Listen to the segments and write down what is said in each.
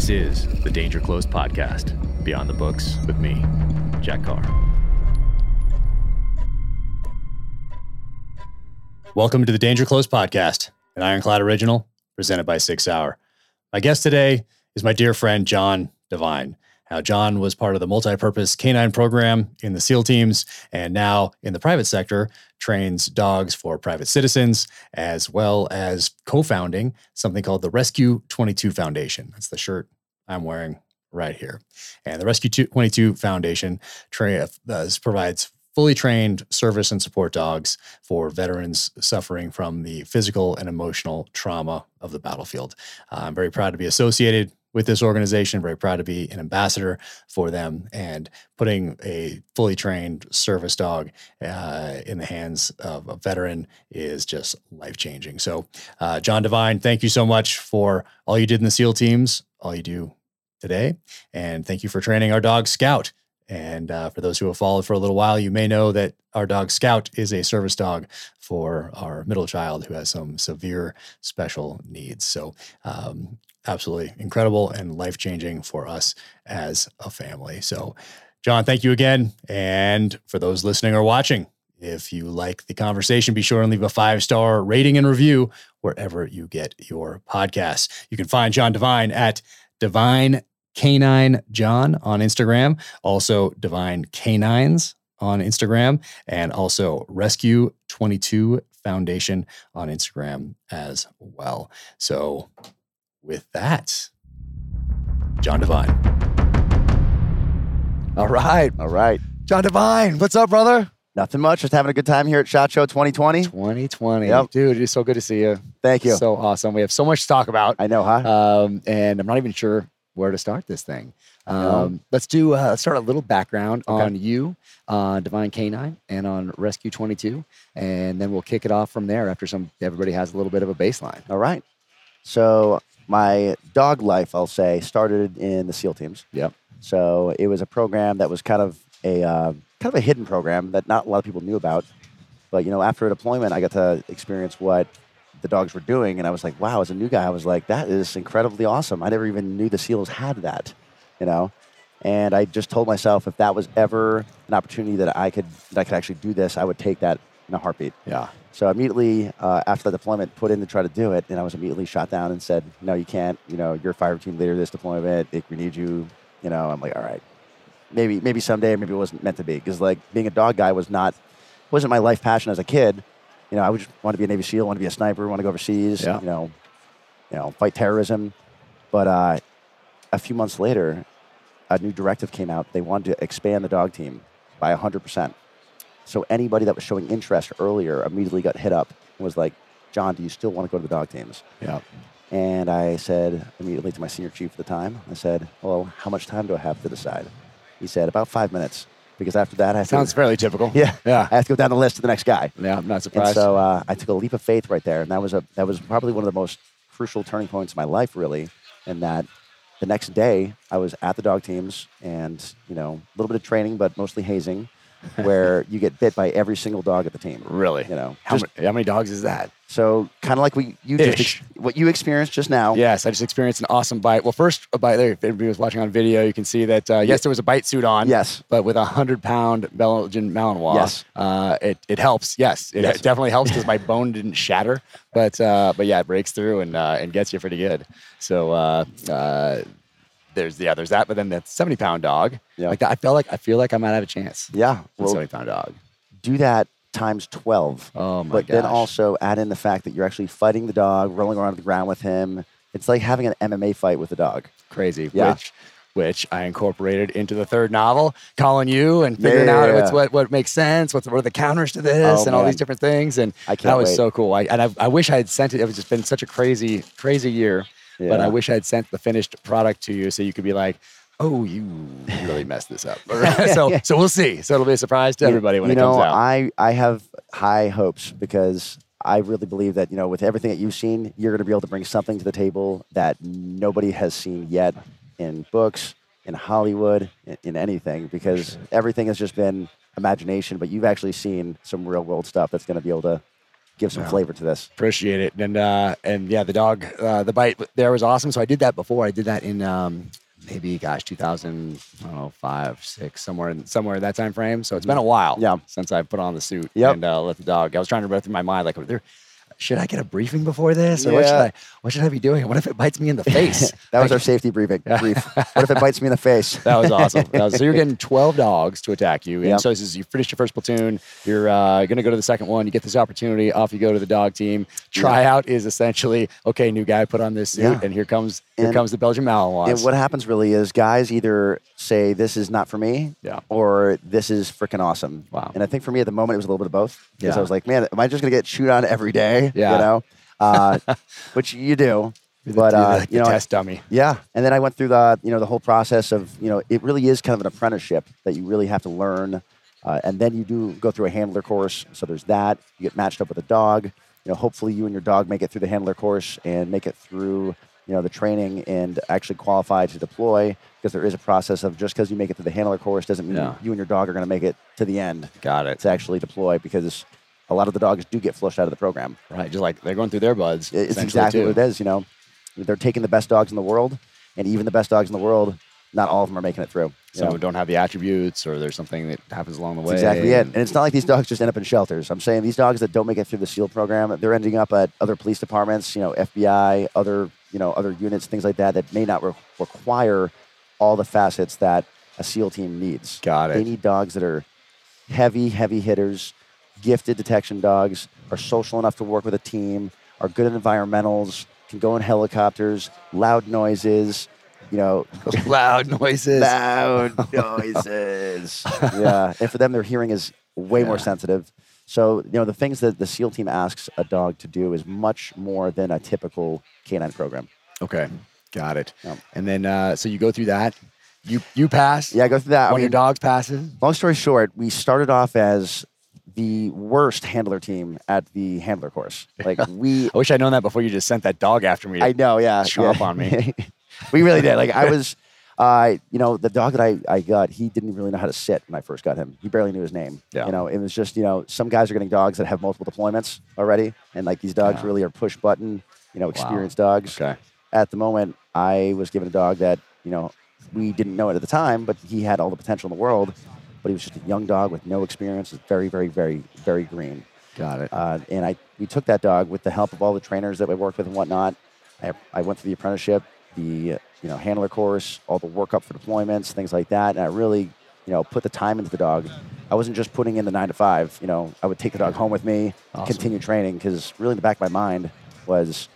This is the Danger Close podcast, Beyond the Books with me, Jack Carr. Welcome to the Danger Close podcast, an Ironclad original presented by Sig Sauer. My guest today is my dear friend John Devine. Now, John was part of the multi-purpose canine program in the SEAL teams, and now in the private sector, trains dogs for private citizens, as well as co-founding something called the Rescue 22 Foundation. That's the shirt I'm wearing right here. And the Rescue 22 Foundation tra- uh, provides fully trained service and support dogs for veterans suffering from the physical and emotional trauma of the battlefield. Uh, I'm very proud to be associated with this organization. Very proud to be an ambassador for them and putting a fully trained service dog uh, in the hands of a veteran is just life changing. So, uh, John Devine, thank you so much for all you did in the SEAL teams, all you do today, and thank you for training our dog Scout. And uh, for those who have followed for a little while, you may know that our dog Scout is a service dog for our middle child who has some severe special needs. So, um, absolutely incredible and life changing for us as a family. So, John, thank you again. And for those listening or watching, if you like the conversation, be sure and leave a five star rating and review wherever you get your podcasts. You can find John Devine at Divine Canine John on Instagram, also Divine Canines on Instagram, and also Rescue 22 Foundation on Instagram as well. So with that, John Devine. All right. All right. John Devine, what's up, brother? Nothing much. Just having a good time here at SHOT Show 2020. 2020. Yep. Dude, it's so good to see you. Thank you. So awesome. We have so much to talk about. I know, huh? Um, and I'm not even sure where to start this thing. Um, let's do uh, let's start a little background Okay. on you, on Divine Canine, and on Rescue 22, and then we'll kick it off from there. After some, everybody has a little bit of a baseline. All right. So my dog life, I'll say, started in the SEAL teams. Yep. So it was a program that was kind of a uh, kind of a hidden program that not a lot of people knew about. But you know, after a deployment, I got to experience what the dogs were doing, and I was like, wow. As a new guy, I was like, that is incredibly awesome. I never even knew the SEALs had that. You know. And I just told myself if that was ever an opportunity that I could that I could actually do this, I would take that in a heartbeat. Yeah. So immediately, uh, after the deployment, put in to try to do it, and I was immediately shot down and said, "No, you can't. You know, you're a fire team leader this deployment. If we need you, you know." I'm like, "All right, maybe, maybe someday, maybe it wasn't meant to be." Because like being a dog guy was not, wasn't my life passion as a kid. You know, I would just want to be a Navy SEAL, want to be a sniper, want to go overseas. Yeah. You know, you know, fight terrorism. But uh, a few months later, a new directive came out. They wanted to expand the dog team by 100%. So anybody that was showing interest earlier immediately got hit up and was like, John, do you still want to go to the dog teams? Yeah. And I said immediately to my senior chief at the time, I said, well, how much time do I have to decide? He said, about five minutes. Because after that, I Sounds to, fairly typical. yeah, Yeah. I have to go down the list to the next guy. Yeah. I'm not And surprised. so uh, I took a leap of faith right there, and that was a that was probably one of the most crucial turning points in my life, really. In that, the next day I was at the dog teams, and you know, a little bit of training, but mostly hazing, where you get bit by every single dog at the team. really. You know, How, just, many, how many dogs is that? so kind of like we you just ex- what you experienced just now. Yes, I just experienced an awesome bite. Well, first, a bite there. If anybody was watching on video, you can see that, uh, yes, there was a bite suit on. Yes. But with a 100 pound Belgian Malinois. Yes. Uh, it, it helps. Yes. It Yes. definitely helps because my bone didn't shatter. But, uh, but yeah, it breaks through and, uh, and gets you pretty good. So, uh, uh, there's yeah, there's that, but then that 70 pound dog, Yeah. like that, I feel like I feel like I might have a chance. Yeah. Well, 70 pound dog. do that times twelve. Oh my but then also add in the fact that you're actually fighting the dog, rolling around on the ground with him. It's like having an MMA fight with a dog. crazy. Yeah. Which, which I incorporated into the third novel, calling you and figuring Yeah, out yeah, what's, yeah. what what makes sense, what's what are the counters to this, Oh, and all these different things. And I that can't That was wait. so cool. I, and I, I wish I had sent it. It was just been such a crazy, crazy year. But I wish I'd sent the finished product to you so you could be like, "Oh, you really messed this up." so, so we'll see. So it'll be a surprise to everybody when you it comes know, out. I, I have high hopes because I really believe that, you know, with everything that you've seen, you're going to be able to bring something to the table that nobody has seen yet in books, in Hollywood, in, in anything, because everything has just been imagination, but you've actually seen some real world stuff that's going to be able to give some Yeah. flavor to this. Appreciate it. And uh, and yeah, the dog, uh, the bite there was awesome. So I did that before. I did that in um, maybe, gosh, 2000, I don't know, five, six, somewhere in somewhere in that time frame. So it's been a while Yeah. since I put on the suit Yep. and uh, let the dog. I was trying to run through my mind like, there, should I get a briefing before this, or what should I what should I be doing? What if it bites me in the face? That was Like, our safety briefing. Brief. What if it bites me in the face? That was awesome. That was- so you're getting 12 dogs to attack you. And Yep. so this is you finish your first platoon. You're uh, going to go to the second one. You get this opportunity. Off you go to the dog team. Tryout is essentially okay. New guy, put on this suit, Yeah. and here comes here And- comes the Belgian Malinois. And what happens really is guys either say this is not for me, Yeah. or this is freaking awesome. Wow. And I think for me at the moment it was a little bit of both because Yeah. I was like, man, am I just gonna get chewed on every day? Yeah. You know, uh, which you do. The- But uh, the- the you know, test dummy. yeah. And then I went through the you know the whole process of you know it really is kind of an apprenticeship that you really have to learn, uh, and then you do go through a handler course. So there's that. You get matched up with a dog. You know, hopefully you and your dog make it through the handler course and make it through you know the training and actually qualify to deploy because there is a process of just because you make it to the handler course doesn't mean Yeah. you and your dog are going to make it to the end Got it. to actually deploy because a lot of the dogs do get flushed out of the program. Right. Just like they're going through their BUD/S. It's exactly too. what it is. You know, they're taking the best dogs in the world, and even the best dogs in the world, not all of them are making it through. Some know? don't have the attributes, or there's something that happens along the way. That's exactly it. And it's not like these dogs just end up in shelters. I'm saying these dogs that don't make it through the SEAL program, they're ending up at other police departments, you know, FBI, other, you know, other units, things like that, that may not re- require all the facets that a SEAL team needs. Got it. They need dogs that are heavy, heavy hitters, gifted detection dogs, are social enough to work with a team, are good at environmentals, can go in helicopters, loud noises, you know, loud noises. loud noises. yeah, and for them, their hearing is way more sensitive. So you know, the things that the SEAL team asks a dog to do is much more than a typical canine program. Okay. Got it. And then uh, so you go through that. You you pass. Yeah, I go through that. I One of your dogs passes. long story short, we started off as the worst handler team at the handler course. Like we I wish I'd known that before you just sent that dog after me. I know, yeah. Chomp yeah. on me. we really did. Like I was, uh, you know, the dog that I, I got, he didn't really know how to sit when I first got him. He barely knew his name. Yeah. You know, it was just, you know, some guys are getting dogs that have multiple deployments already, and like these dogs Yeah. really are push button, you know, experienced dogs. Okay. At the moment, I was given a dog that, you know, we didn't know it at the time, but he had all the potential in the world. But he was just a young dog with no experience. Very, very, very, very green. Got it. Uh, and I we took that dog with the help of all the trainers that we worked with and whatnot. I, I went through the apprenticeship, the you know handler course, all the workup for deployments, things like that, and I really you know put the time into the dog. I wasn't just putting in the nine to five. You know, I would take the dog home with me, Awesome. continue training because really in the back of my mind was,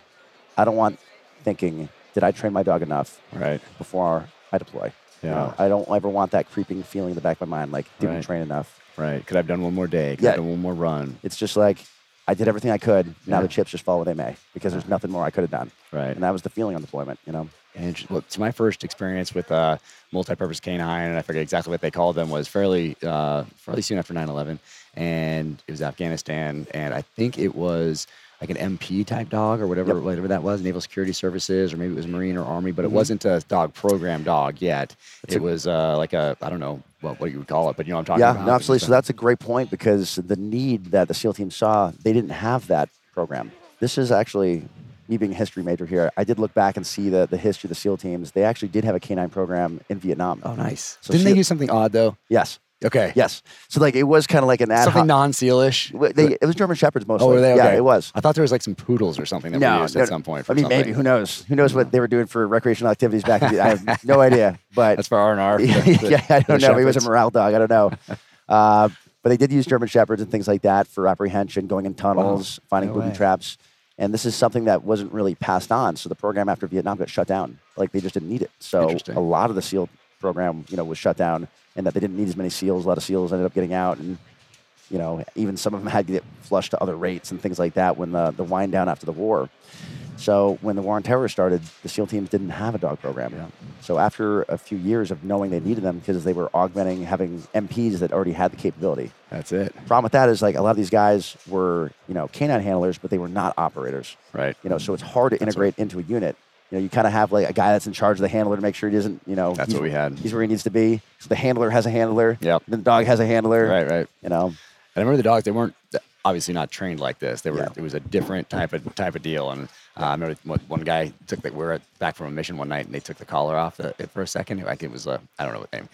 I don't want thinking, did I train my dog enough right. before I deploy? You Yeah. know, I don't ever want that creeping feeling in the back of my mind, like didn't Right. train enough. Right. Could I have done one more day? Could Yeah. I have done one more run? It's just like I did everything I could. Now Yeah. the chips just fall where they may because there's nothing more I could have done. Right. And that was the feeling on deployment, you know. And well, it's my first experience with uh, multi-purpose canine, and I forget exactly what they called them. Was fairly uh, fairly soon after 9/11, and it was Afghanistan, and I think it was like an MP type dog or whatever Yep. whatever that was, Naval Security Services, or maybe it was Marine or Army, but it Mhm. wasn't a dog program dog yet. It's it a- was uh, like a I don't know what what you would call it, but you know what I'm talking Yeah, about. no, absolutely. So that's a great point because the need that the SEAL team saw, they didn't have that program. This is actually me being a history major here. I did look back and see the, the history of the SEAL teams. They actually did have a canine program in Vietnam. Oh, nice. So Didn't they do something odd though? Yes, Okay. yes. So like it was kind of like an ad Something non-sealish. they, it was German Shepherds mostly. Oh, were they? Yeah, it was. I thought there was like some poodles or something that No, were used no, at some point. For I mean, something. maybe who knows? Who knows what they were doing for recreational activities back? in the, I have no idea. But That's for R and R. yeah, I don't know. He was a morale dog. I don't know. Uh, but they did use German Shepherds and things like that for apprehension, going in tunnels, finding No booby way. traps. And this is something that wasn't really passed on. So the program after Vietnam got shut down. Like they just didn't need it. So a lot of the SEAL program, you know, was shut down, and that they didn't need as many SEALs. A lot of SEAls ended up getting out, and you know, even some of them had to get flushed to other rates and things like that when the the wind down after the war. So when the war on terror started, the SEAL teams didn't have a dog program. Yeah. So after a few years of knowing they needed them because they were augmenting, having MPs that already had the capability. That's it. Problem with that is like a lot of these guys were, you know, canine handlers, but they were not operators. Right. You know, so it's hard to That's integrate into a unit. You know, you kind of have like a guy that's in charge of the handler to make sure he doesn't, you know, That's what we had. he's where he needs to be. So the handler has a handler. Yep. Then the dog has a handler. Right. Right. You know, And I remember the dogs. They weren't. obviously not trained like this. They were. Yeah. It was a different type of type of deal. And uh, I remember one, guy took the. We were back from a mission one night, and they took the collar off the, it for a second. Like it was a. I don't know what name.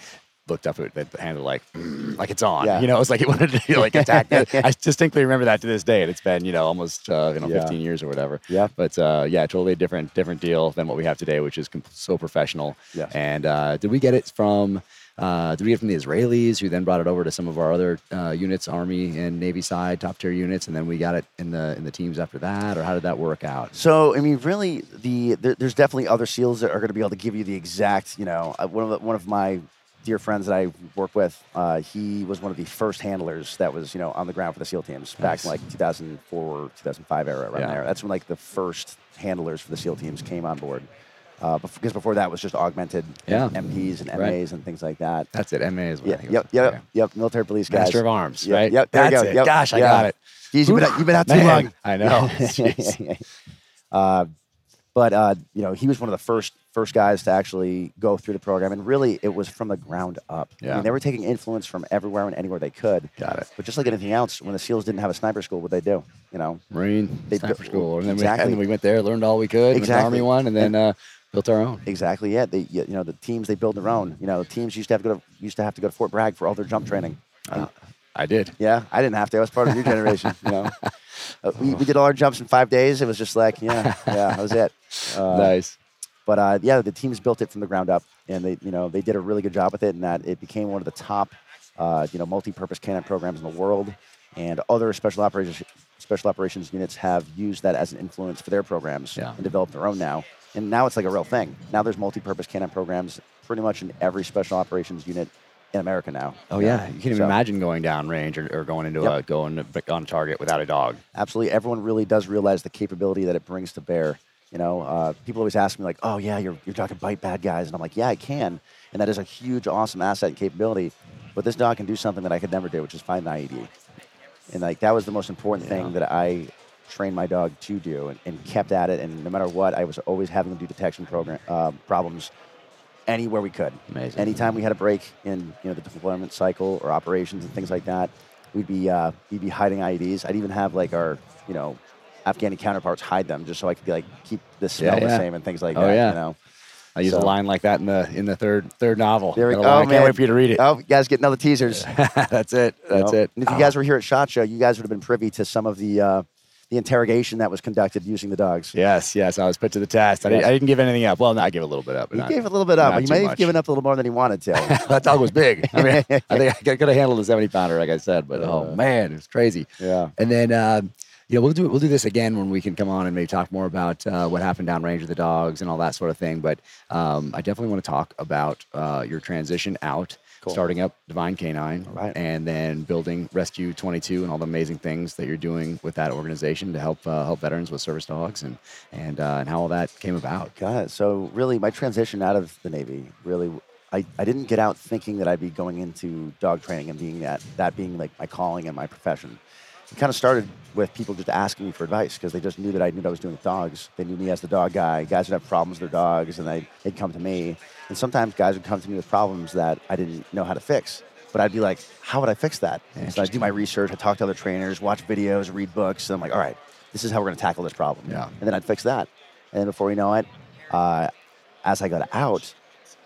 Looked up at the handle like, "Mm," like it's on. Yeah. You know, it's like it wanted to like attack. I distinctly remember that to this day, and it's been you know almost uh, you know Yeah. 15 years or whatever. Yeah. But uh, yeah, totally a different different deal than what we have today, which is so professional. Yes. And uh, did we get it from? Uh, did we get from the Israelis, who then brought it over to some of our other uh, units, Army and Navy side, top tier units, and then we got it in the in the teams after that, or how did that work out? So I mean, really, the there, there's definitely other SEALs that are going to be able to give you the exact. You know, uh, one of the, one of my dear friends that I work with, uh, he was one of the first handlers that was you know on the ground for the SEAL teams back Nice. in like 2004, 2005 era, around Yeah. there. That's when like the first handlers for the SEAL teams came on board. Uh, because before that was just augmented Yeah. MPs and MAs Right. and things like that. That's it. MA is what Yeah, I think. it yep, yep, Okay. yep. Military police guys. Master of Arms, Yep, right? Yep, there you go. it. Yep, Gosh, I yeah. got it. Jeez, you've been out, you've been out too long. I know. Uh, but uh, you know, he was one of the first first guys to actually go through the program, and really, it was from the ground up. I Yeah. mean, they were taking influence from everywhere and anywhere they could. Got it. But just like anything else, when the SEALs didn't have a sniper school, what they do? You know, Marine They sniper built- school, and then, we, exactly. and then we went there, learned all we could, Exactly. Army one, and then uh, built our own. exactly. Yeah, they you know the teams they build their own. You know, the teams used to have to go to used to have to go to Fort Bragg for all their jump training. And, Uh, I did. yeah, I didn't have to. I was part of your generation. You know, uh, we, we did all our jumps in five days. It was just like, yeah, yeah, that was it. Uh, nice. But uh, yeah, the teams built it from the ground up, and they, you know, they did a really good job with it, and that it became one of the top, uh, you know, multi-purpose canine programs in the world. And other special operations special operations units have used that as an influence for their programs Yeah. and developed their own now. And now it's like a real thing. Now there's multi-purpose canine programs pretty much in every special operations unit in America now. Oh yeah, you can't even So- imagine going down range or, or going into Yep. a going on target without a dog. absolutely everyone really does realize the capability that it brings to bear you know uh, people always ask me like oh yeah you're, you're talking bite bad guys and i'm like yeah i can and that is a huge awesome asset and capability but this dog can do something that i could never do which is find an ied and like that was the most important Yeah. thing that i trained my dog to do and, and kept at it and no matter what i was always having them do detection program uh, problems anywhere we could Amazing. anytime we had a break in you know the deployment cycle or operations and things like that, we'd be uh, we'd be hiding IEDs. I'd even have like our you know Afghani counterparts hide them just so I could be like keep the smell the yeah. same and things like Oh, that. yeah. You know. I use a line like that in the in the third third novel. There we go. Oh, I can't wait for you to read it. Oh, you guys getting other teasers. That's it. you That's know? it. And if you guys were here at Shot Show, you guys would have been privy to some of the uh, the interrogation that was conducted using the dogs. Yes, yes. I was put to the test. I, didn't, I didn't give anything up. Well, no, I gave a little bit up. He not- gave a little bit up. He might have given up a little more than he wanted to. that dog was big. I mean, I think I could have handled a 70 pounder, like I said, but oh Uh, man, it was crazy. yeah. And then, uh, know, we'll do we'll do this again when we can come on and maybe talk more about uh, what happened downrange with the dogs and all that sort of thing. But um, I definitely want to talk about uh, your transition out, Cool. starting up Divine Canine, right. and then building Rescue 22 and all the amazing things that you're doing with that organization to help uh, help veterans with service dogs and and uh, and how all that came about. Got it. So really, my transition out of the Navy really, I, I didn't get out thinking that I'd be going into dog training and being that that being like my calling and my profession. It kind of started with people just asking me for advice because they just knew that I knew what I was doing with dogs. They knew me as the dog guy. Guys would have problems with their dogs, and they, they'd come to me. And sometimes guys would come to me with problems that I didn't know how to fix. But I'd be like, how would I fix that? And so I'd do my research. I'd talk to other trainers, watch videos, read books. And I'm like, all right, this is how we're going to tackle this problem. Yeah. And then I'd fix that. And then before you know it, uh, as I got out,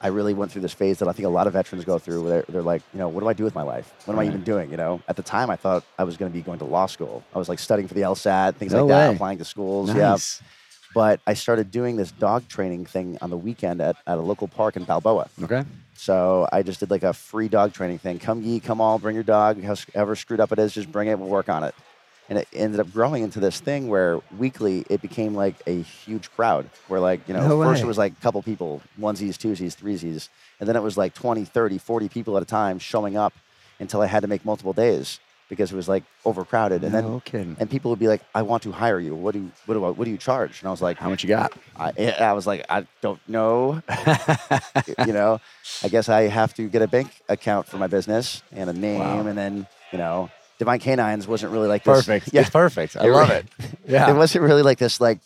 I really went through this phase that I think a lot of veterans go through where they're, they're like, you know, what do I do with my life? What am I even doing? You know, at the time I thought I was going to be going to law school. I was like studying for the LSAT, things No like that, applying to schools. Nice. Yeah. But I started doing this dog training thing on the weekend at, at a local park in Balboa. Okay. So I just did like a free dog training thing. Come ye, come all, bring your dog. However screwed up it is, just bring it. We'll work on it. And it ended up growing into this thing where weekly it became like a huge crowd. Where like, you know, No first way. it was like a couple people, onesies, twosies, threesies. And then it was like 20, 30, 40 people at a time showing up until I had to make multiple days because it was like overcrowded. And no then kidding. and people would be like, I want to hire you. What do you, what do I, what do you charge? And I was like, How much you got? I, eh, I was like, I don't know. you know, I guess I have to get a bank account for my business and a name, Wow. and then you know, Divine Canines wasn't really like this. Perfect. Yeah, It's perfect. I It love it. Yeah. it wasn't really like this. Like,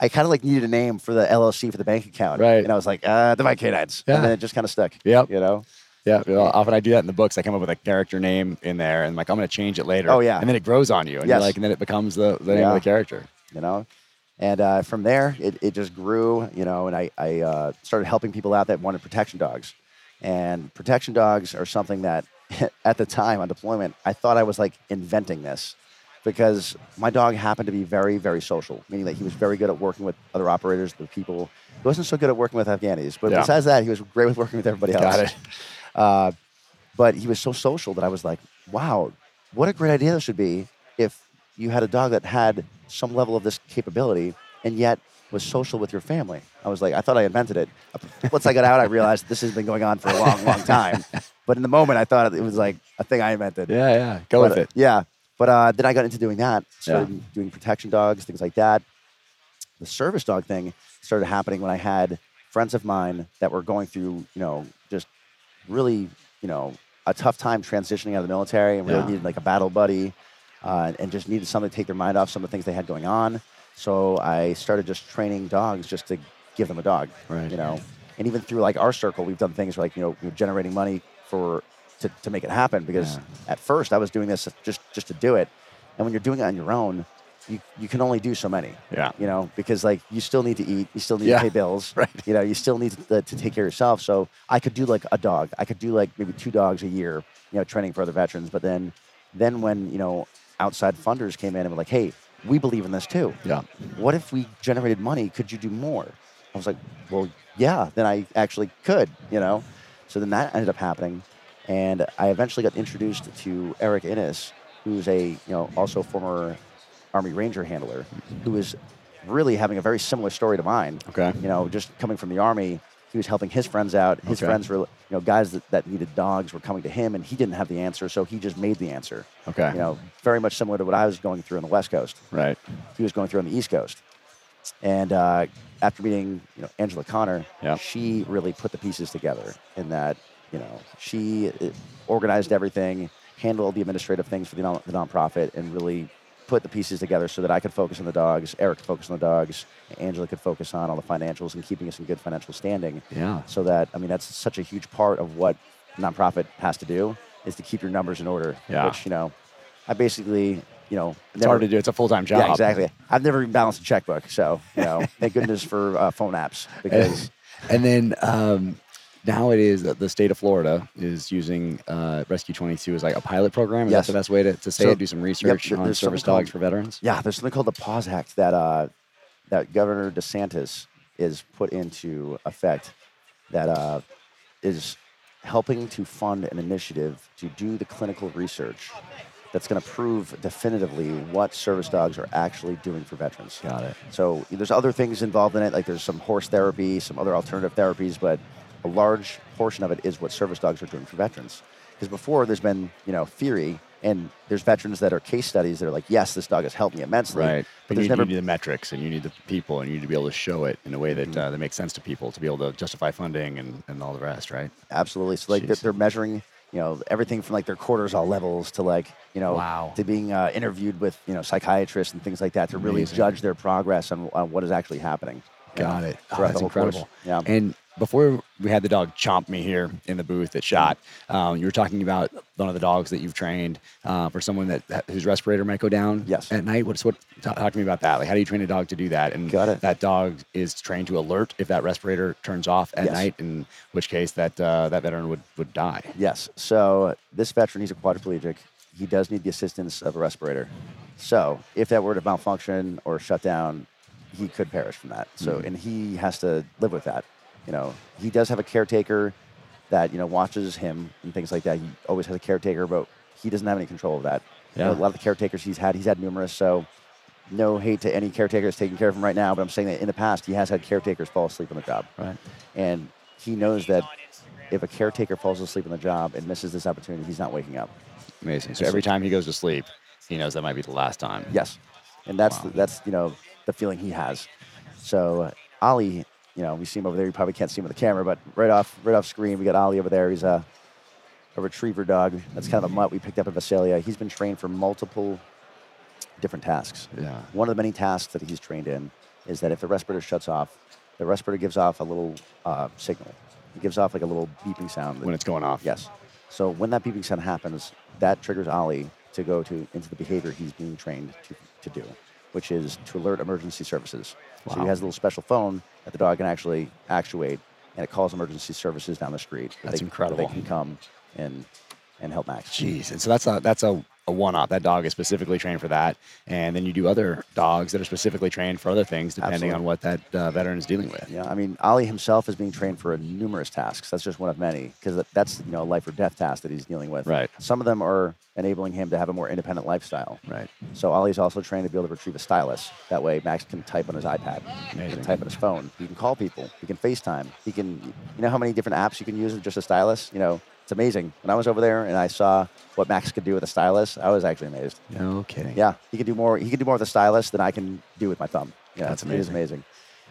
I kind of like needed a name for the LLC for the bank account, Right. And I was like, uh, Divine Canines, Yeah. and then it just kind of stuck. Yep. You know, Yeah, well, often I do that in the books. I come up with a character name in there, and like I'm going to change it later. Oh, yeah. and then it grows on you, and Yes. you're like, and then it becomes the, the name Yeah. of the character. you know. And uh, from there, it, it just grew, you know, and I, I uh, started helping people out that wanted protection dogs. And protection dogs are something that, at the time on deployment, I thought I was like inventing this because my dog happened to be very, very social, meaning that he was very good at working with other operators, the people. He wasn't so good at working with Afghanis, but Yeah. besides that, he was great with working with everybody else. Got it. Uh, but he was so social that I was like, wow, what a great idea this would be if you had a dog that had some level of this capability and yet was social with your family. I was like, I thought I invented it. Once I got out, I realized this has been going on for a long, long time. But in the moment, I thought it was like a thing I invented. Yeah, yeah, go But, with it. Yeah. But uh, then I got into doing that, Yeah. doing protection dogs, things like that. The service dog thing started happening when I had friends of mine that were going through, you know, just really, you know, a tough time transitioning out of the military and really Yeah. needed like a battle buddy uh, and just needed something to take their mind off some of the things they had going on. So I started just training dogs just to give them a dog, Right. you know. And even through like our circle, we've done things like, you know, we're generating money for to, to make it happen because Yeah. at first I was doing this just just to do it. And when you're doing it on your own, you, you can only do so many. Yeah. You know, because like you still need to eat, you still need Yeah. to pay bills. Right. You know, you still need to, to take care of yourself. So I could do like a dog. I could do like maybe two dogs a year, you know, training for other veterans. But then then when, you know, outside funders came in and were like, hey, we believe in this too. Yeah, What if we generated money? Could you do more? I was like, well, yeah, then I actually could, you know? So then that ended up happening. And I eventually got introduced to Eric Innes, who's a, you know, also former Army Ranger handler, who is really having a very similar story to mine. Okay. You know, just coming from the Army, he was helping his friends out. His Okay. friends were, you know, guys that, that needed dogs were coming to him, and he didn't have the answer, so he just made the answer. Okay. You know, very much similar to what I was going through on the West Coast right. he was going through on the East Coast. And uh, after meeting, you know, Angela Connor, Yeah. she really put the pieces together in that, you know, she uh, organized everything, handled the administrative things for the, non- the nonprofit, and really put the pieces together so that I could focus on the dogs, Eric could focus on the dogs, Angela could focus on all the financials and keeping us in good financial standing. Yeah. So that, I mean, that's such a huge part of what nonprofit has to do is to keep your numbers in order. Yeah. Which, you know, I basically, you know, It's hard to do. It's a full time job. yeah, exactly. I've never even balanced a checkbook, so you know, thank goodness for uh, phone apps because and then um, now it is that the state of Florida is using uh, Rescue 22 as like a pilot program. Is Yes. that the best way to, to say So- it? Do some research there- on service dogs called- for veterans? yeah, there's something called the Pause Act that uh, that Governor DeSantis is put into effect that uh, is helping to fund an initiative to do the clinical research that's going to prove definitively what service dogs are actually doing for veterans. Got it. So there's other things involved in it, like there's some horse therapy, some other alternative therapies, but a large portion of it is what service dogs are doing for veterans. Because before there's been, you know, theory, and there's veterans that are case studies that are like, yes, this dog has helped me immensely. Right. But But you, there's never you need the metrics and you need the people and you need to be able to show it in a way that, Mm-hmm. uh, that makes sense to people to be able to justify funding and, and all the rest, right? Absolutely. So like they're, Jeez. they're measuring, you know, everything from like their cortisol levels to like, you know, Wow. to being uh, interviewed with, you know, psychiatrists and things like that to really judge their progress on, on what is actually happening. you know, Got it. Oh, that's whole course. incredible. Yeah. And before we had the dog chomp me here in the booth at Shot, um, you were talking about one of the dogs that you've trained uh, for someone that, whose respirator might go down Yes. at night. What's what? Talk, talk to me about that. Like, how do you train a dog to do that? And Got it. that dog is trained to alert if that respirator turns off at Yes. night, in which case that uh, that veteran would would die. Yes. So this veteran, he's a quadriplegic. He does need the assistance of a respirator. So if that were to malfunction or shut down, he could perish from that. So Mm-hmm. and he has to live with that. You know, he does have a caretaker that you know watches him and things like that. He always has a caretaker, but he doesn't have any control of that. You know, a lot of the caretakers he's had, he's had numerous. So no hate to any caretakers taking care of him right now, but I'm saying that in the past he has had caretakers fall asleep on the job. Right. And he knows that if a caretaker falls asleep on the job and misses this opportunity, he's not waking up. Amazing. So every time he goes to sleep, he knows that might be the last time. Yes, and that's Wow. the, that's you know the feeling he has. So uh, Ollie, you know, we see him over there. You probably can't see him with the camera, but right off right off screen, we got Ollie over there. He's a a retriever dog. That's kind of a mutt we picked up in Visalia. He's been trained for multiple different tasks. Yeah. One of the many tasks that he's trained in is that if the respirator shuts off, the respirator gives off a little uh, signal. It gives off like a little beeping sound. when it's going off. Yes. So when that beeping sound happens, that triggers Ollie to go to into the behavior he's being trained to, to do, which is to alert emergency services. So he has a little special phone that the dog can actually actuate, and it calls emergency services down the street. That's they, incredible. They can come and and help Max. Jeez, and so that's a that's a, a one-off. That dog is specifically trained for that, and then you do other dogs that are specifically trained for other things, depending Absolutely. on what that uh, veteran is dealing with. Yeah, I mean, Ollie himself is being trained for numerous tasks. That's just one of many, because that's you know a life or death task that he's dealing with. Right. Some of them are enabling him to have a more independent lifestyle. Right. So Ollie's also trained to be able to retrieve a stylus. That way, Max can type on his iPad. He can type on his phone. He can call people. He can FaceTime. He can. You know how many different apps you can use with just a stylus? You know, it's amazing. When I was over there and I saw what Max could do with a stylus, I was actually amazed. No kidding. Yeah, he can do more. He can do more with a stylus than I can do with my thumb. Yeah, That's amazing. It is amazing.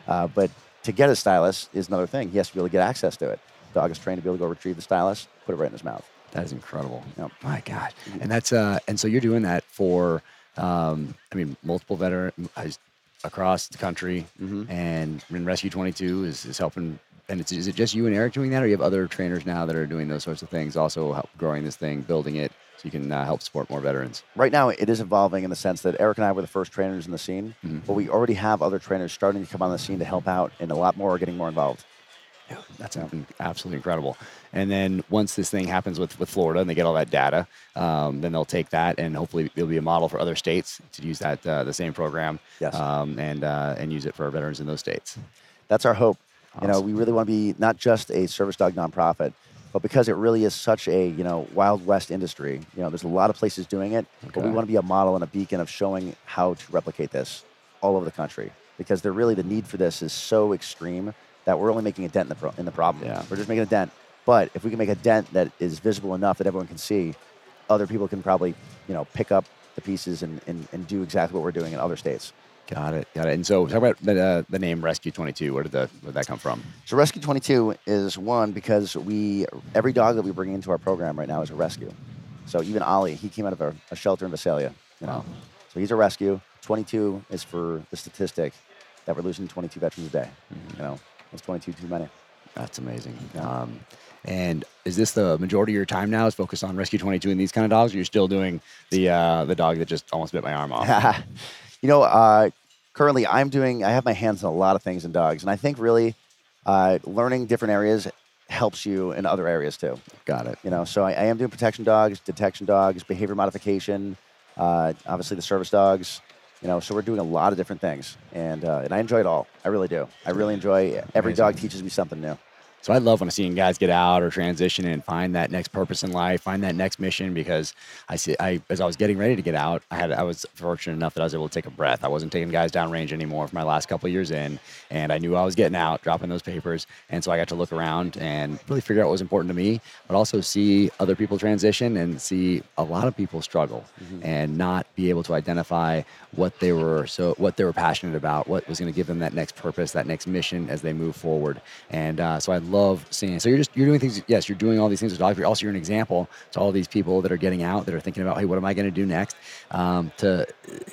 Uh, but to get a stylus is another thing. He has to be able to get access to it. Dog is trained to be able to go retrieve the stylus, put it right in his mouth. That is incredible. Yep. My God. And that's uh and so you're doing that for um I mean multiple veteran across the country Mm-hmm. and in Rescue 22 is, is helping and it's, is it just you and Eric doing that or you have other trainers now that are doing those sorts of things also help growing this thing building it so you can uh, help support more veterans Right now, it is evolving in the sense that Eric and I were the first trainers in the scene, but we already have other trainers starting to come on the scene to help out, and a lot more are getting more involved. That's in- absolutely incredible. And then once this thing happens with, with Florida and they get all that data, um, then they'll take that and hopefully it'll be a model for other states to use that uh, the same program Yes. um, and uh, and use it for our veterans in those states. That's our hope. You know, we really want to be not just a service dog nonprofit, but because it really is such a you know wild west industry. You know, there's a lot of places doing it, but we want to be a model and a beacon of showing how to replicate this all over the country because they're really the need for this is so extreme that we're only making a dent in the pro- in the problem. Yeah. We're just making a dent. But if we can make a dent that is visible enough that everyone can see, other people can probably you know pick up the pieces and, and, and do exactly what we're doing in other states. Got it. Got it. And so talk about the, uh, the name Rescue 22. Where did, the, where did that come from? So Rescue 22 is one because we every dog that we bring into our program right now is a rescue. So even Ollie, he came out of a, a shelter in Visalia. You know? Wow. So he's a rescue. 22 is for the statistic that we're losing 22 veterans a day. You know, that's 22 too many. That's amazing. Yeah. Um, and is this the majority of your time now is focused on Rescue 22 and these kind of dogs? Or you're still doing the uh, the dog that just almost bit my arm off? you know, uh, currently I'm doing. I have my hands in a lot of things in dogs, and I think really uh, learning different areas helps you in other areas too. Got it. You know, so I, I am doing protection dogs, detection dogs, behavior modification, uh, obviously the service dogs. You know, so we're doing a lot of different things, and uh, and I enjoy it all. I really do. I really enjoy every Amazing. dog teaches me something new. So I love when I see you guys get out or transition and find that next purpose in life, find that next mission. Because I see, I as I was getting ready to get out, I had I was fortunate enough that I was able to take a breath. I wasn't taking guys down range anymore for my last couple of years in, and I knew I was getting out, dropping those papers, and so I got to look around and really figure out what was important to me, but also see other people transition and see a lot of people struggle and not be able to identify what they were so what they were passionate about, what was going to give them that next purpose, that next mission as they move forward. And uh, so I love seeing. So you're just you're doing things. Yes, you're doing all these things with dogs. But also you're an example to all these people that are getting out that are thinking about, hey, what am I going to do next? Um, to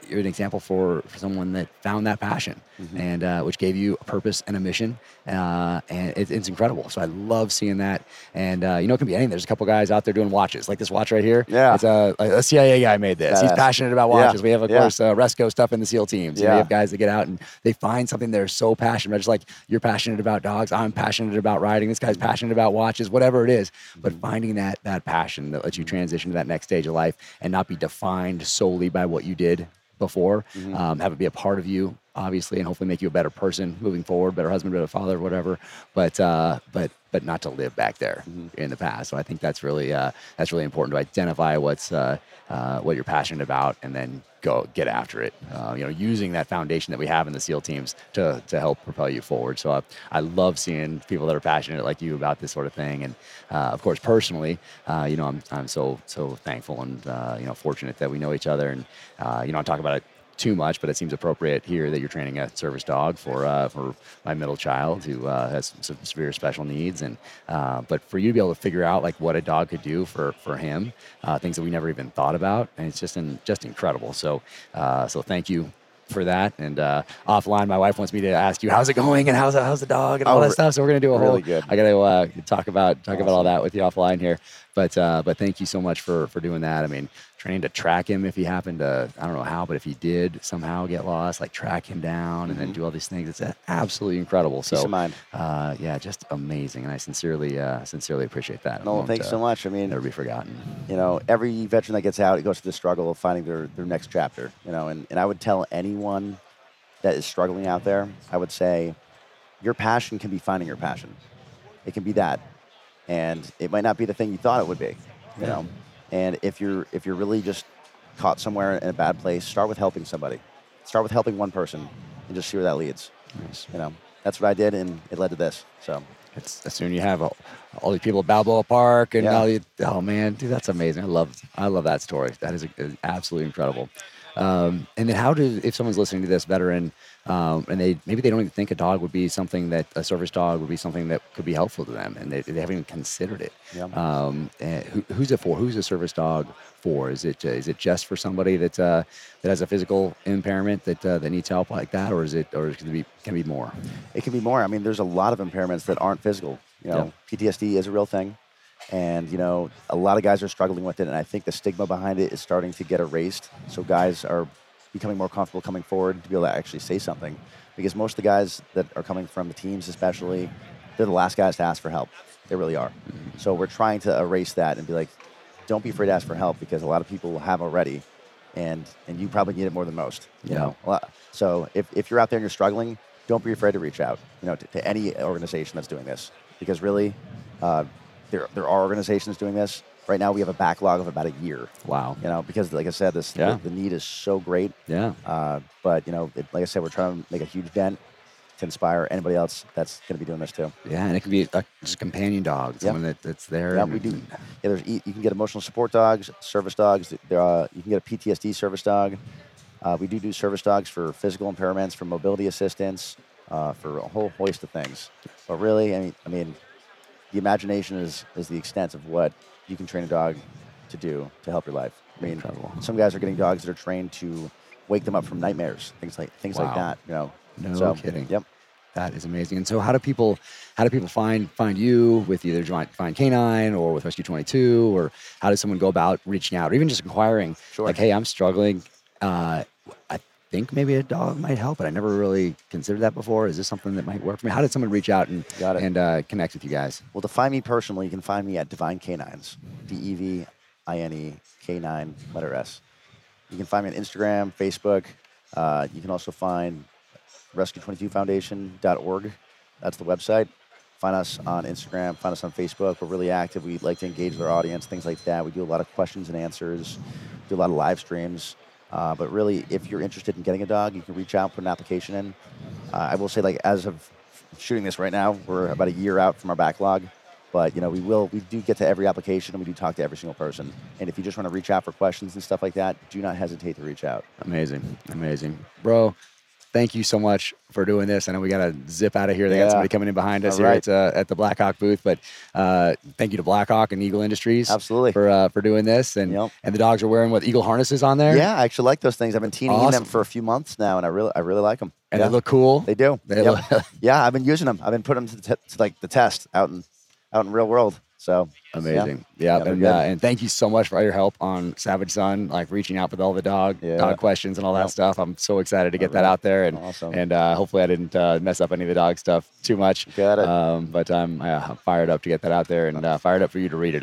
you're an example for, for someone that found that passion and uh, which gave you a purpose and a mission. Uh, and it, it's incredible. So I love seeing that. And uh, you know, it can be anything. There's a couple guys out there doing watches, like this watch right here. Yeah. it's a, a CIA guy made this. He's passionate about Yeah. watches. We have, of Yeah. course, uh, Resco stuff in the SEAL teams. Yeah. you have guys that get out and they find something they're so passionate about. Just like you're passionate about dogs, I'm passionate about riding. This guy's passionate about watches, whatever it is. But mm-hmm. finding that that passion that lets you mm-hmm. transition to that next stage of life and not be defined solely by what you did before. Mm-hmm. Um, have it be a part of you, obviously, and hopefully make you a better person moving forward, better husband, better father, whatever. But uh, but but not to live back there in the past. So I think that's really uh, that's really important to identify what's uh, uh, what you're passionate about, and then go get after it. Uh, you know, using that foundation that we have in the SEAL teams to to help propel you forward. So I, I love seeing people that are passionate like you about this sort of thing, and uh, of course, personally, uh, you know, I'm I'm so so thankful and uh, you know fortunate that we know each other, and uh, you know, I talk about it too much, but it seems appropriate here that you're training a service dog for uh, for my middle child who uh, has some severe special needs, and uh, but for you to be able to figure out like what a dog could do for for him, uh, things that we never even thought about, and it's just in, just incredible. So uh, so thank you for that. And uh, offline, my wife wants me to ask you, how's it going and how's how's the dog and all Oh, that stuff. So we're gonna do a really whole. good. I gotta uh, talk about talk about all that with you offline here. But uh, but thank you so much for for doing that. I mean, trying to track him if he happened to I don't know how, but if he did somehow get lost, like track him down and then do all these things, it's absolutely incredible. Mm-hmm. So uh, yeah, just amazing, and I sincerely uh, sincerely appreciate that. No, thanks uh, so much. I mean, Never be forgotten. you know, every veteran that gets out, it goes through the struggle of finding their, their next chapter, you know, and, and I would tell anyone that is struggling out there, I would say your passion can be finding your passion. It can be that. And it might not be the thing you thought it would be, you Yeah. know. And if you're if you're really just caught somewhere in a bad place, start with helping somebody. Start with helping one person and just see where that leads. Nice. You know, that's what I did and it led to this. So It's as soon as you have all, all these people at Balboa Park and Yeah. all the, oh man, dude, that's amazing. I love I love that story. That is, is absolutely incredible. Um, and then how do if someone's listening to this veteran um, and they maybe they don't even think a dog would be something that a service dog would be something that could be helpful to them and they, they haven't even considered it. Yeah. Um, and who, who's it for? Who's a service dog for? Is it uh, is it just for somebody that uh, that has a physical impairment that uh, that needs help like that, or is it or can it be can it be more? it can be more. I mean, there's a lot of impairments that aren't physical. You know, PTSD is a real thing, and you know, a lot of guys are struggling with it. And I think the stigma behind it is starting to get erased. So guys are becoming more comfortable coming forward to be able to actually say something, because most of the guys that are coming from the teams, especially, they're the last guys to ask for help. They really are. So we're trying to erase that and be like, don't be afraid to ask for help because a lot of people have already, and and you probably need it more than most. You Yeah. know, so if, if you're out there and you're struggling, don't be afraid to reach out. You know, to, to any organization that's doing this, because really, uh, there there are organizations doing this. Right now, we have a backlog of about a year. Wow. You know, because like I said, this Yeah. the, the need is so great. Yeah. Uh, but you know, it, like I said, we're trying to make a huge dent to inspire anybody else that's going to be doing this too. Yeah, and it can be a, just a companion dog, Yep. that, that's there. Yeah, we do. Yeah, there's you can get emotional support dogs, service dogs. There, uh, you can get a PTSD service dog. Uh, we do do service dogs for physical impairments, for mobility assistance, uh, for a whole host of things. But really, I mean, I mean, the imagination is is the extent of what you can train a dog to do to help your life. I mean, Incredible. some guys are getting dogs that are trained to wake them up from nightmares, things like things like that. You know, No so, kidding. Yep. That is amazing. And so, how do people, how do people find find you with either Find Canine or with Rescue Twenty Two, or how does someone go about reaching out, or even just inquiring, Sure. like, hey, I'm struggling. Uh, think maybe a dog might help, but I never really considered that before. Is this something that might work for me? How did someone reach out and Got it. and uh, connect with you guys? Well, to find me personally, you can find me at Divine Canines, D E V I N E K 9 letter S. You can find me on Instagram, Facebook. Uh, you can also find rescue22foundation.org. That's the website. Find us on Instagram, find us on Facebook. We're really active. We like to engage with our audience, things like that. We do a lot of questions and answers, do a lot of live streams. Uh, but really, if you're interested in getting a dog, you can reach out, put an application in. Uh, I will say, like, as of shooting this right now, we're about a year out from our backlog. But you know, we will we do get to every application and we do talk to every single person. And if you just want to reach out for questions and stuff like that, do not hesitate to reach out. Amazing, amazing, bro. Thank you so much for doing this. I know we got to zip out of here. They got somebody coming in behind us All here right. at, uh, at the Blackhawk booth, but uh, thank you to Blackhawk and Eagle Industries Absolutely. for uh, for doing this. And Yep. and the dogs are wearing what Eagle harnesses on there. Yeah, I actually like those things. I've been teaming in Awesome. them for a few months now, and I really I really like them. and yeah. they look cool. They do. They Yep. look yeah, I've been using them. I've been putting them to, the t- to like the test out in out in real world. So amazing. Yeah, Yeah, and uh, and thank you so much for all your help on Savage Sun, like reaching out with all the dog Yeah. dog questions and all that Yep. stuff. I'm so excited to get All that right. out there, and Awesome. and uh, hopefully I didn't uh, mess up any of the dog stuff too much. Got it. Um, but I'm uh, fired up to get that out there, and uh, fired up for you to read it.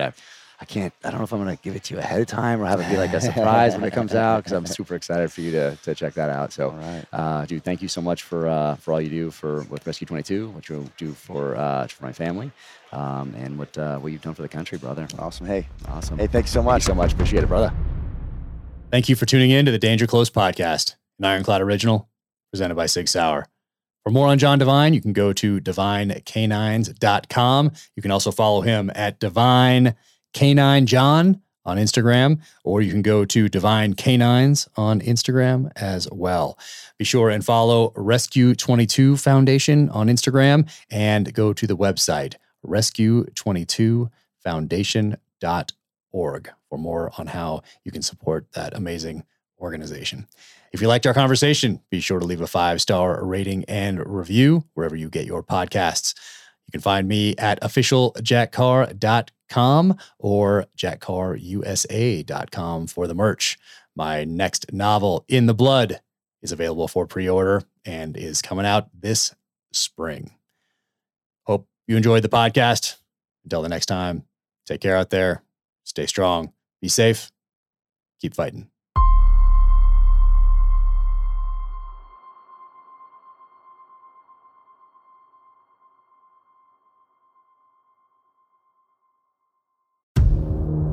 I, I can't. I don't know if I'm gonna give it to you ahead of time or have it be like a surprise when it comes out because I'm super excited for you to, to check that out. So, All right. uh, dude, thank you so much for uh, for all you do for with Rescue 22, what you do for uh, for my family, um, and what uh, what you've done for the country, brother. awesome. Hey, Awesome. hey, thanks so Thank you much. so much. Appreciate it, brother. Thank you for tuning in to the Danger Close podcast, an Ironclad original presented by Sig Sauer. For more on John Devine, you can go to divinecanines.com. You can also follow him at Divine Canine John on Instagram, or you can go to Divine Canines on Instagram as well. Be sure and follow Rescue 22 Foundation on Instagram and go to the website rescue22foundation.org for more on how you can support that amazing organization. If you liked our conversation, be sure to leave a five star rating and review wherever you get your podcasts. You can find me at officialjackcarr.com or jackcarrusa.com for the merch. My next novel, In the Blood, is available for pre order and is coming out this spring. Hope you enjoyed the podcast. Until the next time, take care out there. Stay strong. Be safe. Keep fighting.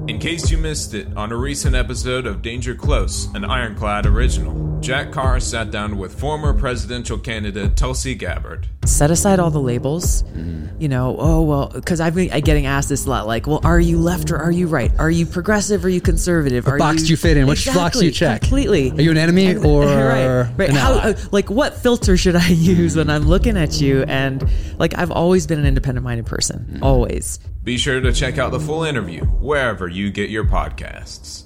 In case you missed it, on a recent episode of Danger Close, an Ironclad original, Jack Carr sat down with former presidential candidate Tulsi Gabbard. Set aside all the labels. You know, oh, well, because I've been getting asked this a lot like, well, are you left or are you right? Are you progressive or are you conservative? What are box do you fit in? Which box do you check? Completely. Are you an enemy or right, right. an How, ally? uh, like, what filter should I use when I'm looking at you? And like, I've always been an independent minded person, Mm-hmm. always. Be sure to check out the full interview wherever you get your podcasts.